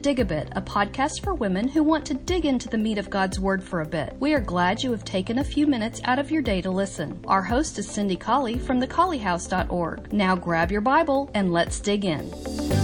Dig a Bit, a podcast for women who want to dig into the meat of God's Word for a bit. We are glad you have taken a few minutes out of your day to listen. Our host is Cindy Colley from thecolleyhouse.org. Now grab your Bible and let's dig in.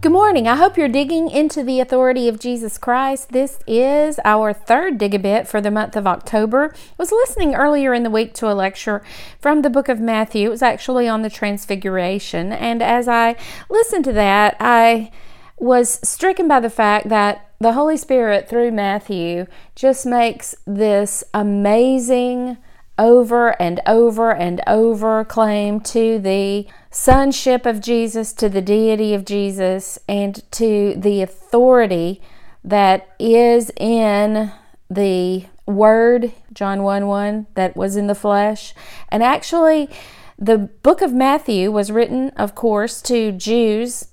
Good morning. I hope you're digging into the authority of Jesus Christ. This is our third dig a bit for the month of October. I was listening earlier in the week to a lecture from the book of Matthew. It was actually on the Transfiguration. And as I listened to that, I was stricken by the fact that the Holy Spirit, through Matthew, just makes this amazing over and over and over claim to the sonship of Jesus, to the deity of Jesus, and to the authority that is in the Word, John 1 1, that was in the flesh. And actually, the book of Matthew was written, of course, to Jews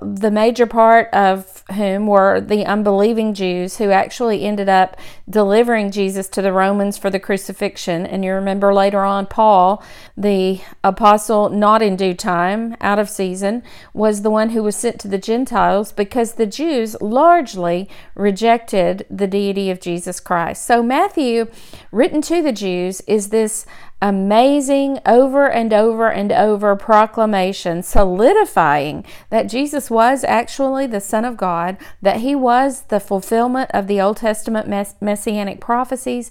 the major part of whom were the unbelieving Jews who actually ended up delivering Jesus to the Romans for the crucifixion. And you remember later on, Paul, the apostle, not in due time, out of season, was the one who was sent to the Gentiles because the Jews largely rejected the deity of Jesus Christ. So, Matthew, written to the Jews, is this amazing over and over and over proclamation solidifying that Jesus was actually the Son of God, that he was the fulfillment of the Old Testament mess- messianic prophecies,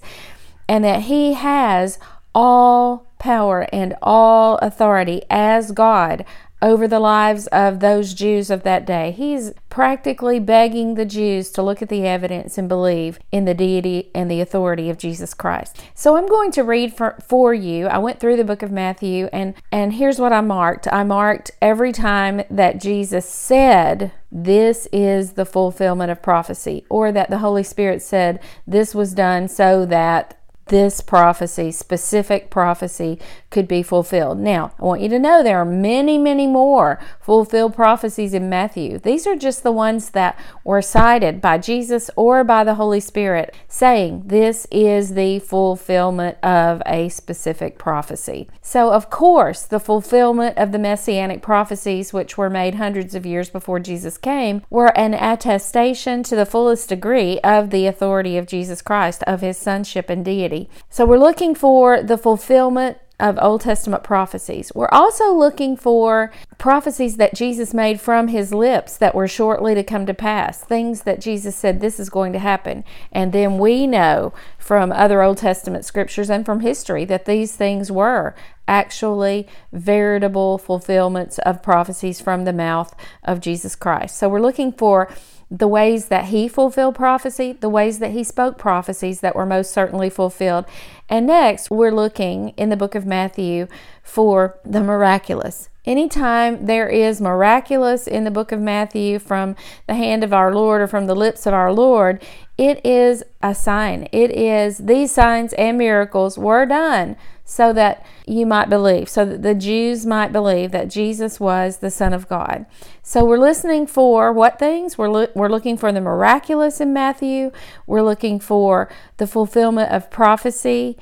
and that he has all power and all authority as God over the lives of those Jews of that day. He's practically begging the Jews to look at the evidence and believe in the deity and the authority of Jesus Christ. So I'm going to read for, for you. I went through the book of Matthew and and here's what I marked. I marked every time that Jesus said this is the fulfillment of prophecy or that the Holy Spirit said this was done so that this prophecy, specific prophecy, could be fulfilled. Now, I want you to know there are many, many more fulfilled prophecies in Matthew. These are just the ones that were cited by Jesus or by the Holy Spirit, saying this is the fulfillment of a specific prophecy. So, of course, the fulfillment of the messianic prophecies, which were made hundreds of years before Jesus came, were an attestation to the fullest degree of the authority of Jesus Christ, of his sonship and deity. So we're looking for the fulfillment of Old Testament prophecies. We're also looking for prophecies that Jesus made from his lips that were shortly to come to pass, things that Jesus said this is going to happen. And then we know from other Old Testament scriptures and from history that these things were actually veritable fulfillments of prophecies from the mouth of Jesus Christ. So we're looking for the ways that he fulfilled prophecy, the ways that he spoke prophecies that were most certainly fulfilled. And next, we're looking in the book of Matthew for the miraculous. Anytime there is miraculous in the book of Matthew from the hand of our Lord or from the lips of our Lord, it is a sign. It is these signs and miracles were done so that you might believe, so that the Jews might believe that Jesus was the Son of God. So we're listening for what things? We're, lo- we're looking for the miraculous in Matthew, we're looking for the fulfillment of prophecy.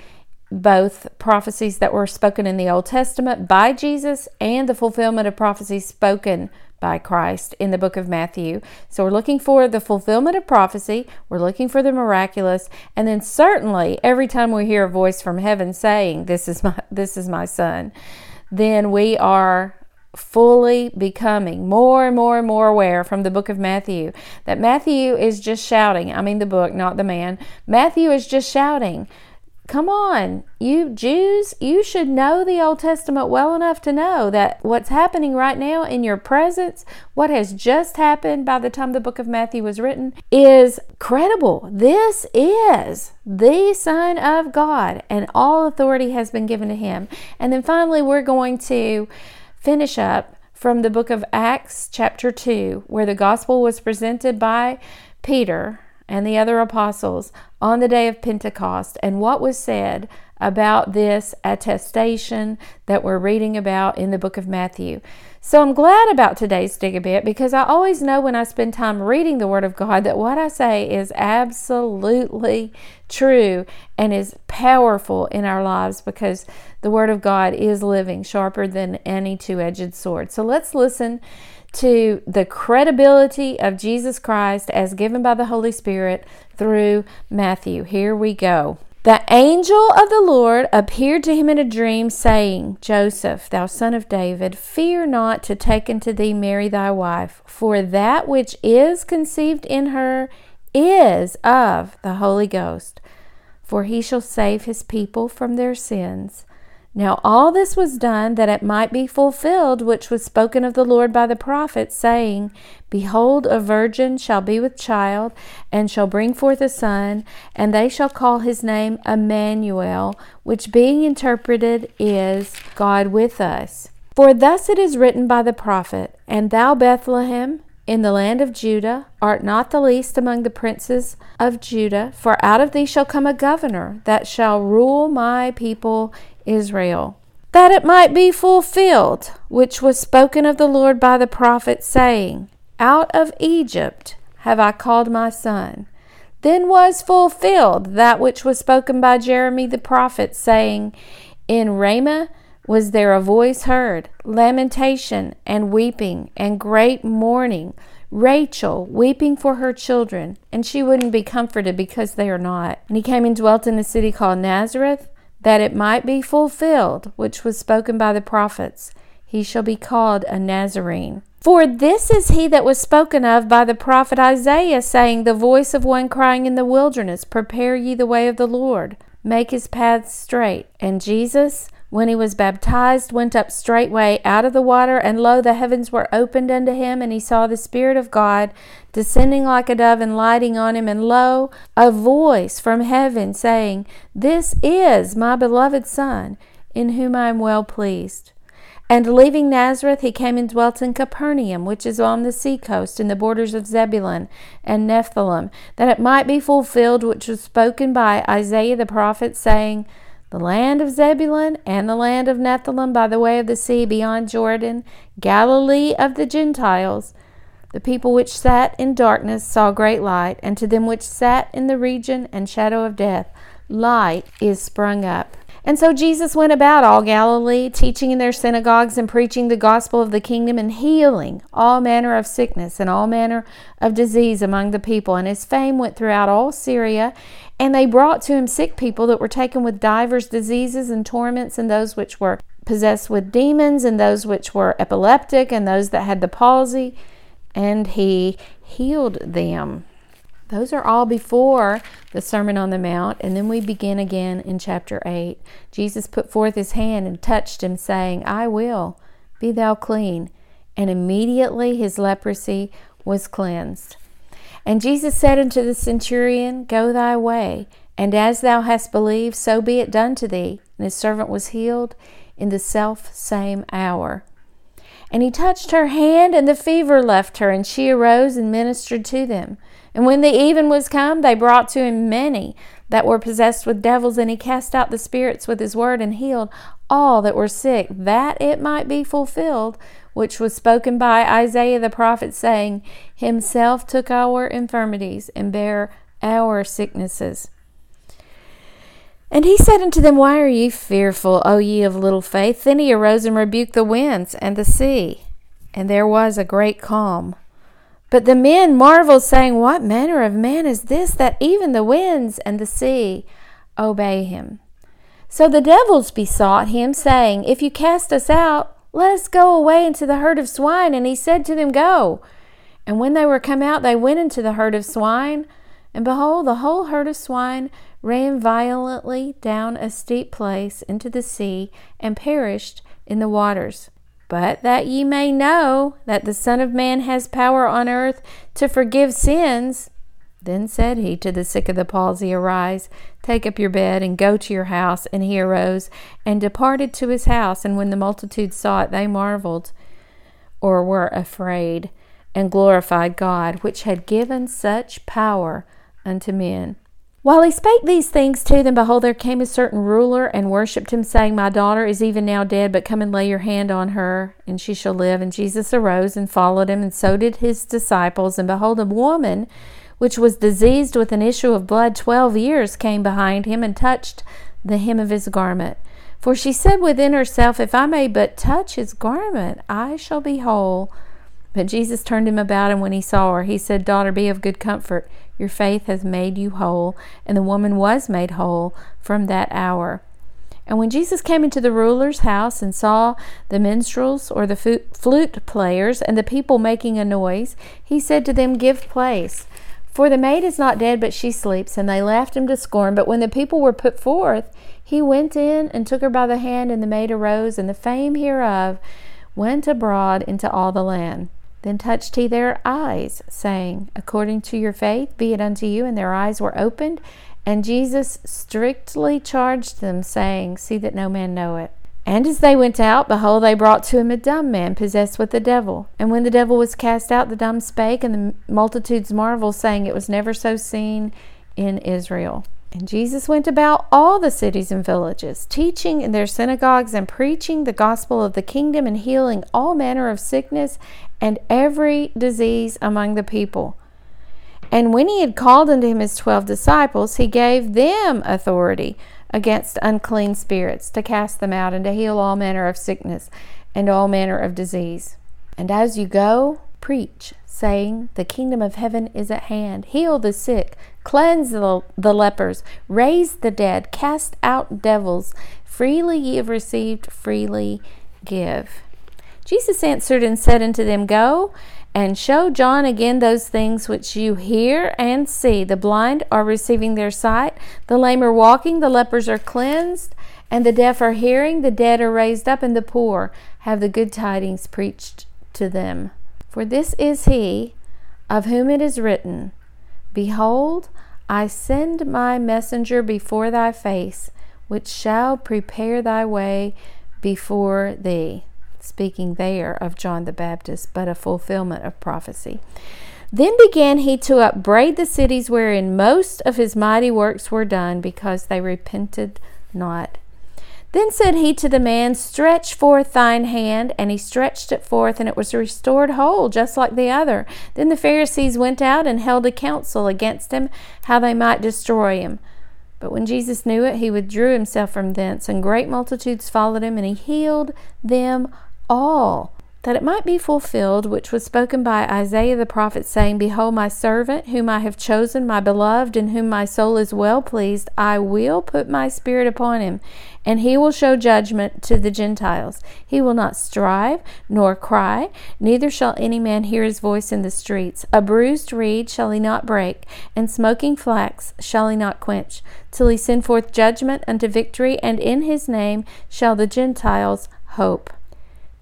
Both prophecies that were spoken in the Old Testament by Jesus and the fulfillment of prophecies spoken by Christ in the book of Matthew. So we're looking for the fulfillment of prophecy, we're looking for the miraculous, and then certainly every time we hear a voice from heaven saying, "This is my this is my son," then we are fully becoming more and more and more aware from the book of Matthew that Matthew is just shouting. I mean, the book, not the man. Matthew is just shouting, Come on, you Jews, you should know the Old Testament well enough to know that what's happening right now in your presence, what has just happened by the time the book of Matthew was written, is credible. This is the Son of God, and all authority has been given to him. And then finally, we're going to finish up from the book of Acts, chapter 2, where the gospel was presented by Peter and the other apostles on the day of Pentecost and what was said about this attestation that we're reading about in the book of Matthew. So I'm glad about today's dig a bit because I always know when I spend time reading the Word of God that what I say is absolutely true and is powerful in our lives because the Word of God is living, sharper than any two edged sword. So let's listen to the credibility of Jesus Christ as given by the Holy Spirit through Matthew. Here we go. The angel of the Lord appeared to him in a dream, saying, Joseph, thou son of David, fear not to take unto thee Mary thy wife, for that which is conceived in her is of the Holy Ghost. For he shall save his people from their sins. Now all this was done that it might be fulfilled which was spoken of the Lord by the prophet, saying, Behold, a virgin shall be with child, and shall bring forth a son, and they shall call his name Emmanuel, which being interpreted is God with us. For thus it is written by the prophet, And thou, Bethlehem, in the land of Judah, art not the least among the princes of Judah, for out of thee shall come a governor that shall rule my people Israel, that it might be fulfilled, which was spoken of the Lord by the prophet, saying, Out of Egypt have I called my son. Then was fulfilled that which was spoken by Jeremy the prophet, saying, In Ramah was there a voice heard, lamentation and weeping and great mourning. Rachel weeping for her children, and she wouldn't be comforted because they are not. And he came and dwelt in a city called Nazareth that it might be fulfilled which was spoken by the prophets, he shall be called a Nazarene. For this is he that was spoken of by the prophet Isaiah, saying, The voice of one crying in the wilderness, Prepare ye the way of the Lord, make his paths straight. And Jesus, when he was baptized, went up straightway out of the water, and lo, the heavens were opened unto him, and he saw the Spirit of God descending like a dove and lighting on him. And lo, a voice from heaven saying, This is my beloved Son, in whom I am well pleased. And leaving Nazareth, he came and dwelt in Capernaum, which is on the sea coast, in the borders of Zebulun and Nephthalim, that it might be fulfilled which was spoken by Isaiah the prophet, saying, the land of Zebulun and the land of Nephthalim by the way of the sea beyond Jordan, Galilee of the Gentiles. The people which sat in darkness saw great light, and to them which sat in the region and shadow of death, light is sprung up. And so Jesus went about all Galilee, teaching in their synagogues and preaching the gospel of the kingdom and healing all manner of sickness and all manner of disease among the people. And his fame went throughout all Syria. And they brought to him sick people that were taken with divers diseases and torments, and those which were possessed with demons, and those which were epileptic, and those that had the palsy. And he healed them. Those are all before the Sermon on the Mount. And then we begin again in chapter 8. Jesus put forth his hand and touched him, saying, I will, be thou clean. And immediately his leprosy was cleansed. And Jesus said unto the centurion, Go thy way, and as thou hast believed, so be it done to thee. And his servant was healed in the self same hour. And he touched her hand, and the fever left her, and she arose and ministered to them. And when the even was come, they brought to him many that were possessed with devils, and he cast out the spirits with his word and healed all that were sick, that it might be fulfilled, which was spoken by Isaiah the prophet, saying, Himself took our infirmities and bare our sicknesses. And he said unto them, Why are ye fearful, O ye of little faith? Then he arose and rebuked the winds and the sea, and there was a great calm. But the men marveled, saying, What manner of man is this that even the winds and the sea obey him? So the devils besought him, saying, If you cast us out, let us go away into the herd of swine. And he said to them, Go. And when they were come out, they went into the herd of swine. And behold, the whole herd of swine ran violently down a steep place into the sea and perished in the waters. But that ye may know that the Son of Man has power on earth to forgive sins. Then said he to the sick of the palsy, Arise, take up your bed, and go to your house. And he arose and departed to his house. And when the multitude saw it, they marveled or were afraid, and glorified God, which had given such power unto men. While he spake these things to them, behold, there came a certain ruler and worshipped him, saying, My daughter is even now dead, but come and lay your hand on her, and she shall live. And Jesus arose and followed him, and so did his disciples. And behold, a woman which was diseased with an issue of blood twelve years came behind him and touched the hem of his garment. For she said within herself, If I may but touch his garment, I shall be whole. But Jesus turned him about, and when he saw her, he said, Daughter, be of good comfort. Your faith hath made you whole. And the woman was made whole from that hour. And when Jesus came into the ruler's house and saw the minstrels or the flute players and the people making a noise, he said to them, Give place. For the maid is not dead, but she sleeps. And they laughed him to scorn. But when the people were put forth, he went in and took her by the hand, and the maid arose, and the fame hereof went abroad into all the land. Then touched he their eyes, saying, According to your faith, be it unto you. And their eyes were opened. And Jesus strictly charged them, saying, See that no man know it. And as they went out, behold, they brought to him a dumb man possessed with the devil. And when the devil was cast out, the dumb spake, and the multitudes marveled, saying, It was never so seen in Israel. And Jesus went about all the cities and villages, teaching in their synagogues and preaching the gospel of the kingdom and healing all manner of sickness and every disease among the people. And when he had called unto him his twelve disciples, he gave them authority against unclean spirits to cast them out and to heal all manner of sickness and all manner of disease. And as you go, preach, saying, The kingdom of heaven is at hand. Heal the sick, cleanse the, the lepers, raise the dead, cast out devils. Freely ye have received, freely give. Jesus answered and said unto them, Go and show John again those things which you hear and see. The blind are receiving their sight, the lame are walking, the lepers are cleansed, and the deaf are hearing, the dead are raised up, and the poor have the good tidings preached to them. For this is he of whom it is written, Behold, I send my messenger before thy face, which shall prepare thy way before thee speaking there of John the Baptist, but a fulfillment of prophecy. Then began he to upbraid the cities wherein most of his mighty works were done, because they repented not. Then said he to the man, Stretch forth thine hand. And he stretched it forth, and it was restored whole, just like the other. Then the Pharisees went out and held a council against him, how they might destroy him. But when Jesus knew it, he withdrew himself from thence, and great multitudes followed him, and he healed them all, that it might be fulfilled which was spoken by Isaiah the prophet, saying, Behold, my servant, whom I have chosen, my beloved, in whom my soul is well pleased, I will put my spirit upon him, and he will show judgment to the Gentiles. He will not strive, nor cry, neither shall any man hear his voice in the streets. A bruised reed shall he not break, and smoking flax shall he not quench, till he send forth judgment unto victory, and in his name shall the Gentiles hope.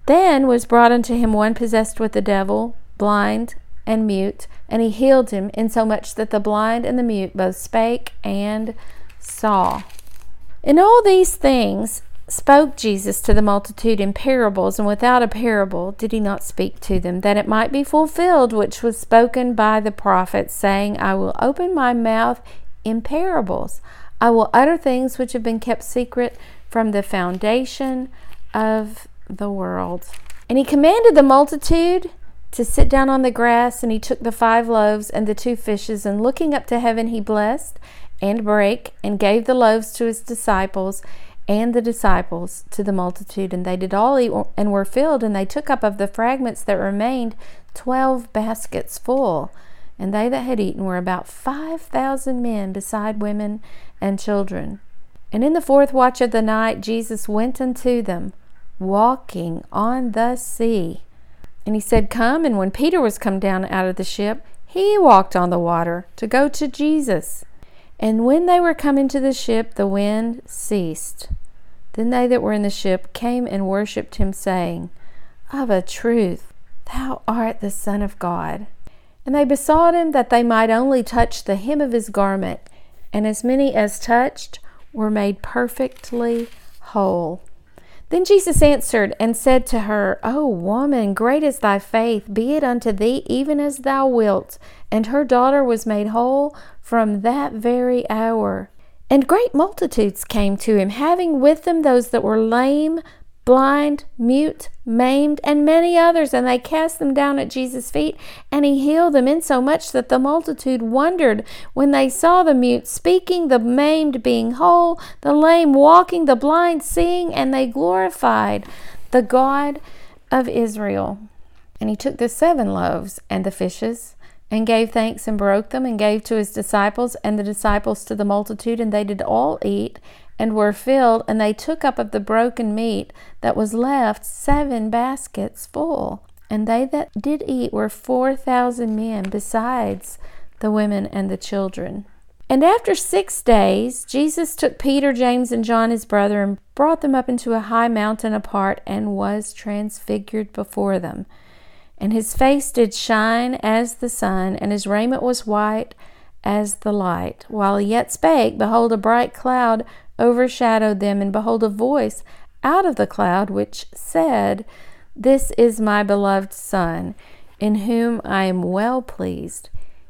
Then was brought unto him one possessed with the devil, blind and mute, and he healed him, insomuch that the blind and the mute both spake and saw. In all these things spoke Jesus to the multitude in parables, and without a parable did he not speak to them, that it might be fulfilled which was spoken by the prophet, saying, I will open my mouth in parables. I will utter things which have been kept secret from the foundation of the world. And he commanded the multitude to sit down on the grass, and he took the five loaves and the two fishes, and looking up to heaven, he blessed and brake and gave the loaves to his disciples, and the disciples to the multitude. And they did all eat and were filled, and they took up of the fragments that remained twelve baskets full. And they that had eaten were about five thousand men, beside women and children. And in the fourth watch of the night, Jesus went unto them walking on the sea. And he said, Come. And when Peter was come down out of the ship, he walked on the water to go to Jesus. And when they were come into the ship, the wind ceased. Then they that were in the ship came and worshipped him, saying, Of a truth, thou art the Son of God. And they besought him that they might only touch the hem of his garment. And as many as touched were made perfectly whole. Then Jesus answered and said to her, O woman, great is thy faith, be it unto thee even as thou wilt. And her daughter was made whole from that very hour. And great multitudes came to him, having with them those that were lame, blind, mute, maimed, and many others, and they cast them down at Jesus' feet, and he healed them, insomuch that the multitude wondered when they saw the mute speaking, the maimed being whole, the lame walking, the blind seeing, and they glorified the God of Israel. And he took the seven loaves and the fishes, and gave thanks and broke them, and gave to his disciples, and the disciples to the multitude, and they did all eat and were filled, and they took up of the broken meat that was left seven baskets full. And they that did eat were four thousand men, besides the women and the children. And after six days, Jesus took Peter, James, and John his brother, and brought them up into a high mountain apart, and was transfigured before them. And his face did shine as the sun, and his raiment was white as the light. While he yet spake, behold, a bright cloud overshadowed them, and behold, a voice out of the cloud which said, This is my beloved Son, in whom I am well pleased.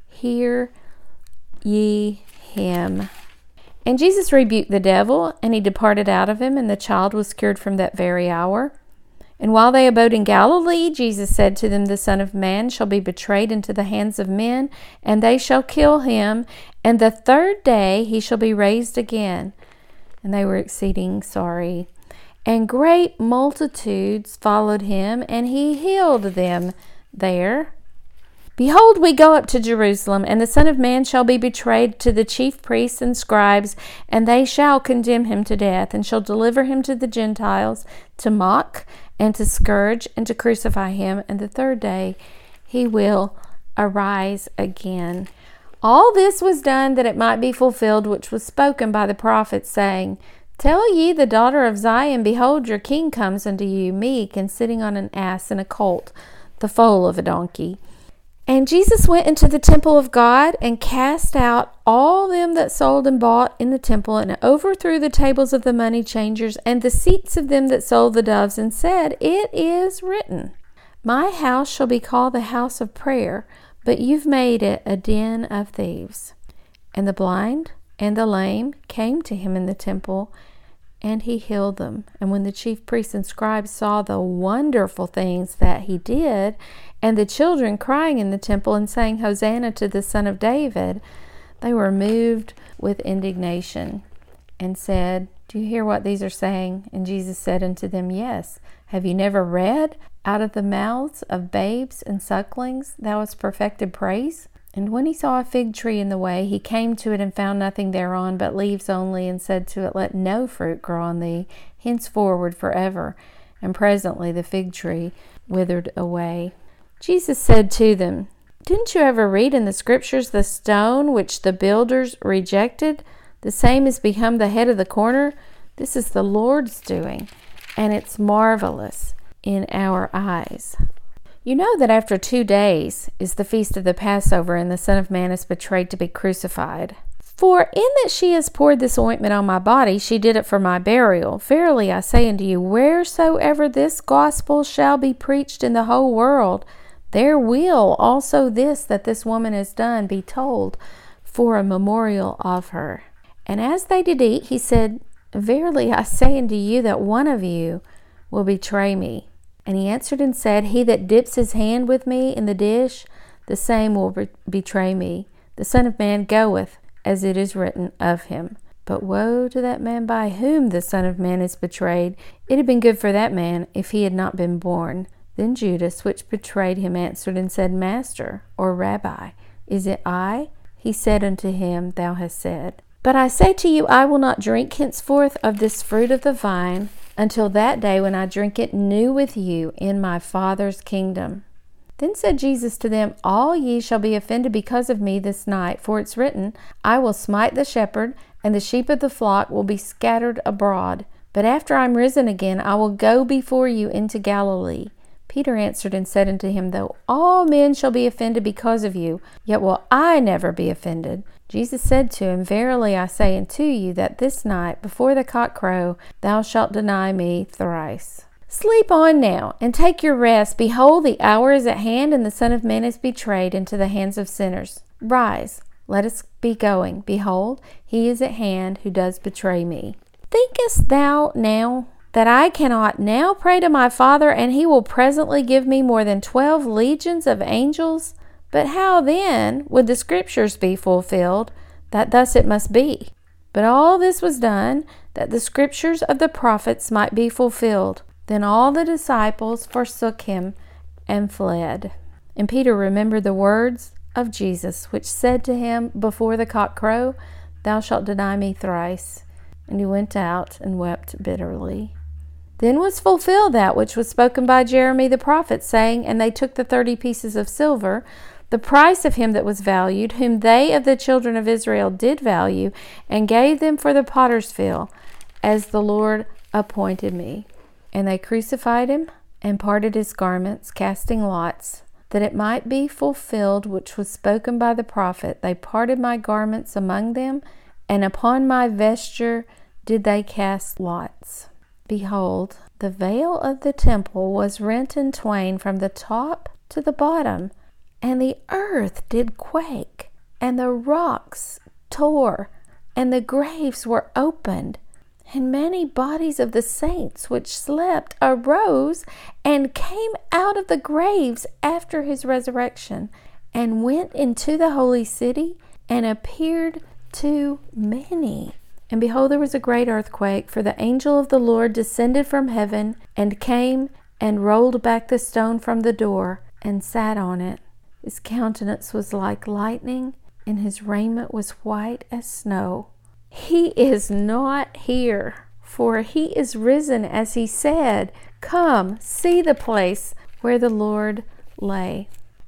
Hear ye him. And Jesus rebuked the devil, and he departed out of him, and the child was cured from that very hour. And while they abode in Galilee, Jesus said to them, The Son of Man shall be betrayed into the hands of men, and they shall kill him, and the third day he shall be raised again and they were exceeding sorry. And great multitudes followed him, and he healed them there. Behold, we go up to Jerusalem, and the Son of Man shall be betrayed to the chief priests and scribes, and they shall condemn him to death, and shall deliver him to the Gentiles to mock, and to scourge, and to crucify him, and the third day he will arise again. All this was done that it might be fulfilled which was spoken by the prophet, saying, Tell ye the daughter of Zion, Behold, your king comes unto you, meek, and sitting on an ass and a colt, the foal of a donkey. And Jesus went into the temple of God and cast out all them that sold and bought in the temple, and overthrew the tables of the money changers and the seats of them that sold the doves, and said, It is written, My house shall be called the house of prayer but you've made it a den of thieves. And the blind and the lame came to him in the temple, and he healed them. And when the chief priests and scribes saw the wonderful things that he did, and the children crying in the temple and saying, Hosanna to the Son of David, they were moved with indignation and said, Do you hear what these are saying? And Jesus said unto them, Yes. Have you never read? Out of the mouths of babes and sucklings thou hast perfected praise? And when he saw a fig tree in the way, he came to it and found nothing thereon but leaves only, and said to it, Let no fruit grow on thee henceforward forever. And presently the fig tree withered away. Jesus said to them, Didn't you ever read in the scriptures the stone which the builders rejected? The same has become the head of the corner. This is the Lord's doing and it's marvelous in our eyes. You know that after two days is the feast of the Passover, and the Son of Man is betrayed to be crucified. For in that she has poured this ointment on my body, she did it for my burial. Verily I say unto you, wheresoever this gospel shall be preached in the whole world, there will also this that this woman has done be told for a memorial of her. And as they did eat, he said, Verily I say unto you that one of you will betray me. And he answered and said, He that dips his hand with me in the dish, the same will be- betray me. The Son of Man goeth, as it is written of him. But woe to that man by whom the Son of Man is betrayed. It had been good for that man if he had not been born. Then Judas, which betrayed him, answered and said, Master, or Rabbi, is it I? He said unto him, Thou hast said. But I say to you, I will not drink henceforth of this fruit of the vine until that day when I drink it new with you in my Father's kingdom. Then said Jesus to them, All ye shall be offended because of me this night, for it's written, I will smite the shepherd, and the sheep of the flock will be scattered abroad. But after I am risen again, I will go before you into Galilee. Peter answered and said unto him, Though all men shall be offended because of you, yet will I never be offended. Jesus said to him, Verily I say unto you, that this night, before the cock crow, thou shalt deny me thrice. Sleep on now, and take your rest. Behold, the hour is at hand, and the Son of Man is betrayed into the hands of sinners. Rise, let us be going. Behold, he is at hand who does betray me. Thinkest thou now that I cannot now pray to my Father, and he will presently give me more than twelve legions of angels? But how then would the scriptures be fulfilled that thus it must be? But all this was done that the scriptures of the prophets might be fulfilled. Then all the disciples forsook him and fled. And Peter remembered the words of Jesus, which said to him before the cock crow, Thou shalt deny me thrice. And he went out and wept bitterly. Then was fulfilled that which was spoken by Jeremy the prophet, saying, And they took the thirty pieces of silver the price of him that was valued, whom they of the children of Israel did value, and gave them for the potter's field, as the Lord appointed me. And they crucified him and parted his garments, casting lots, that it might be fulfilled which was spoken by the prophet. They parted my garments among them, and upon my vesture did they cast lots. Behold, the veil of the temple was rent in twain from the top to the bottom and the earth did quake, and the rocks tore, and the graves were opened. And many bodies of the saints which slept arose and came out of the graves after his resurrection, and went into the holy city and appeared to many. And behold, there was a great earthquake, for the angel of the Lord descended from heaven and came and rolled back the stone from the door and sat on it. His countenance was like lightning, and his raiment was white as snow. He is not here, for he is risen as he said. Come, see the place where the Lord lay.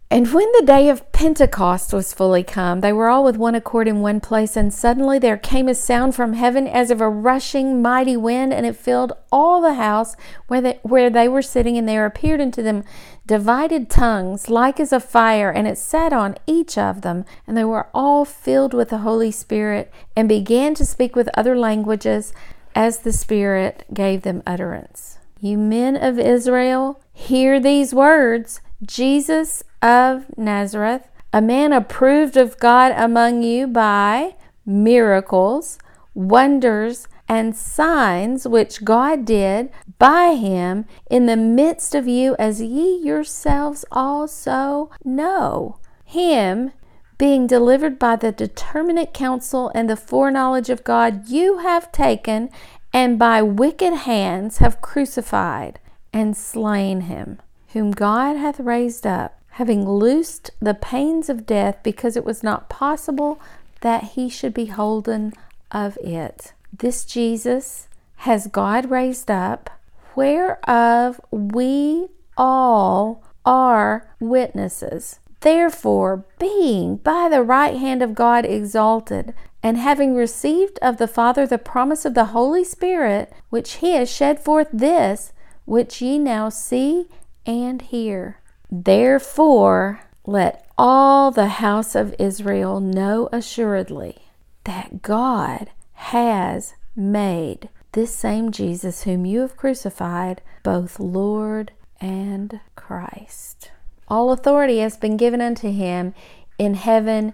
And when the day of Pentecost was fully come, they were all with one accord in one place, and suddenly there came a sound from heaven as of a rushing mighty wind, and it filled all the house where they, where they were sitting, and there appeared unto them divided tongues like as a fire, and it sat on each of them, and they were all filled with the Holy Spirit, and began to speak with other languages as the Spirit gave them utterance. You men of Israel, hear these words. Jesus of Nazareth, a man approved of God among you by miracles, wonders, and signs which God did by him in the midst of you, as ye yourselves also know. Him, being delivered by the determinate counsel and the foreknowledge of God, you have taken and by wicked hands have crucified and slain him whom God hath raised up, having loosed the pains of death, because it was not possible that he should be holden of it. This Jesus has God raised up, whereof we all are witnesses. Therefore, being by the right hand of God exalted, and having received of the Father the promise of the Holy Spirit, which he has shed forth this, which ye now see and hear. Therefore, let all the house of Israel know assuredly that God has made this same Jesus, whom you have crucified, both Lord and Christ. All authority has been given unto him in heaven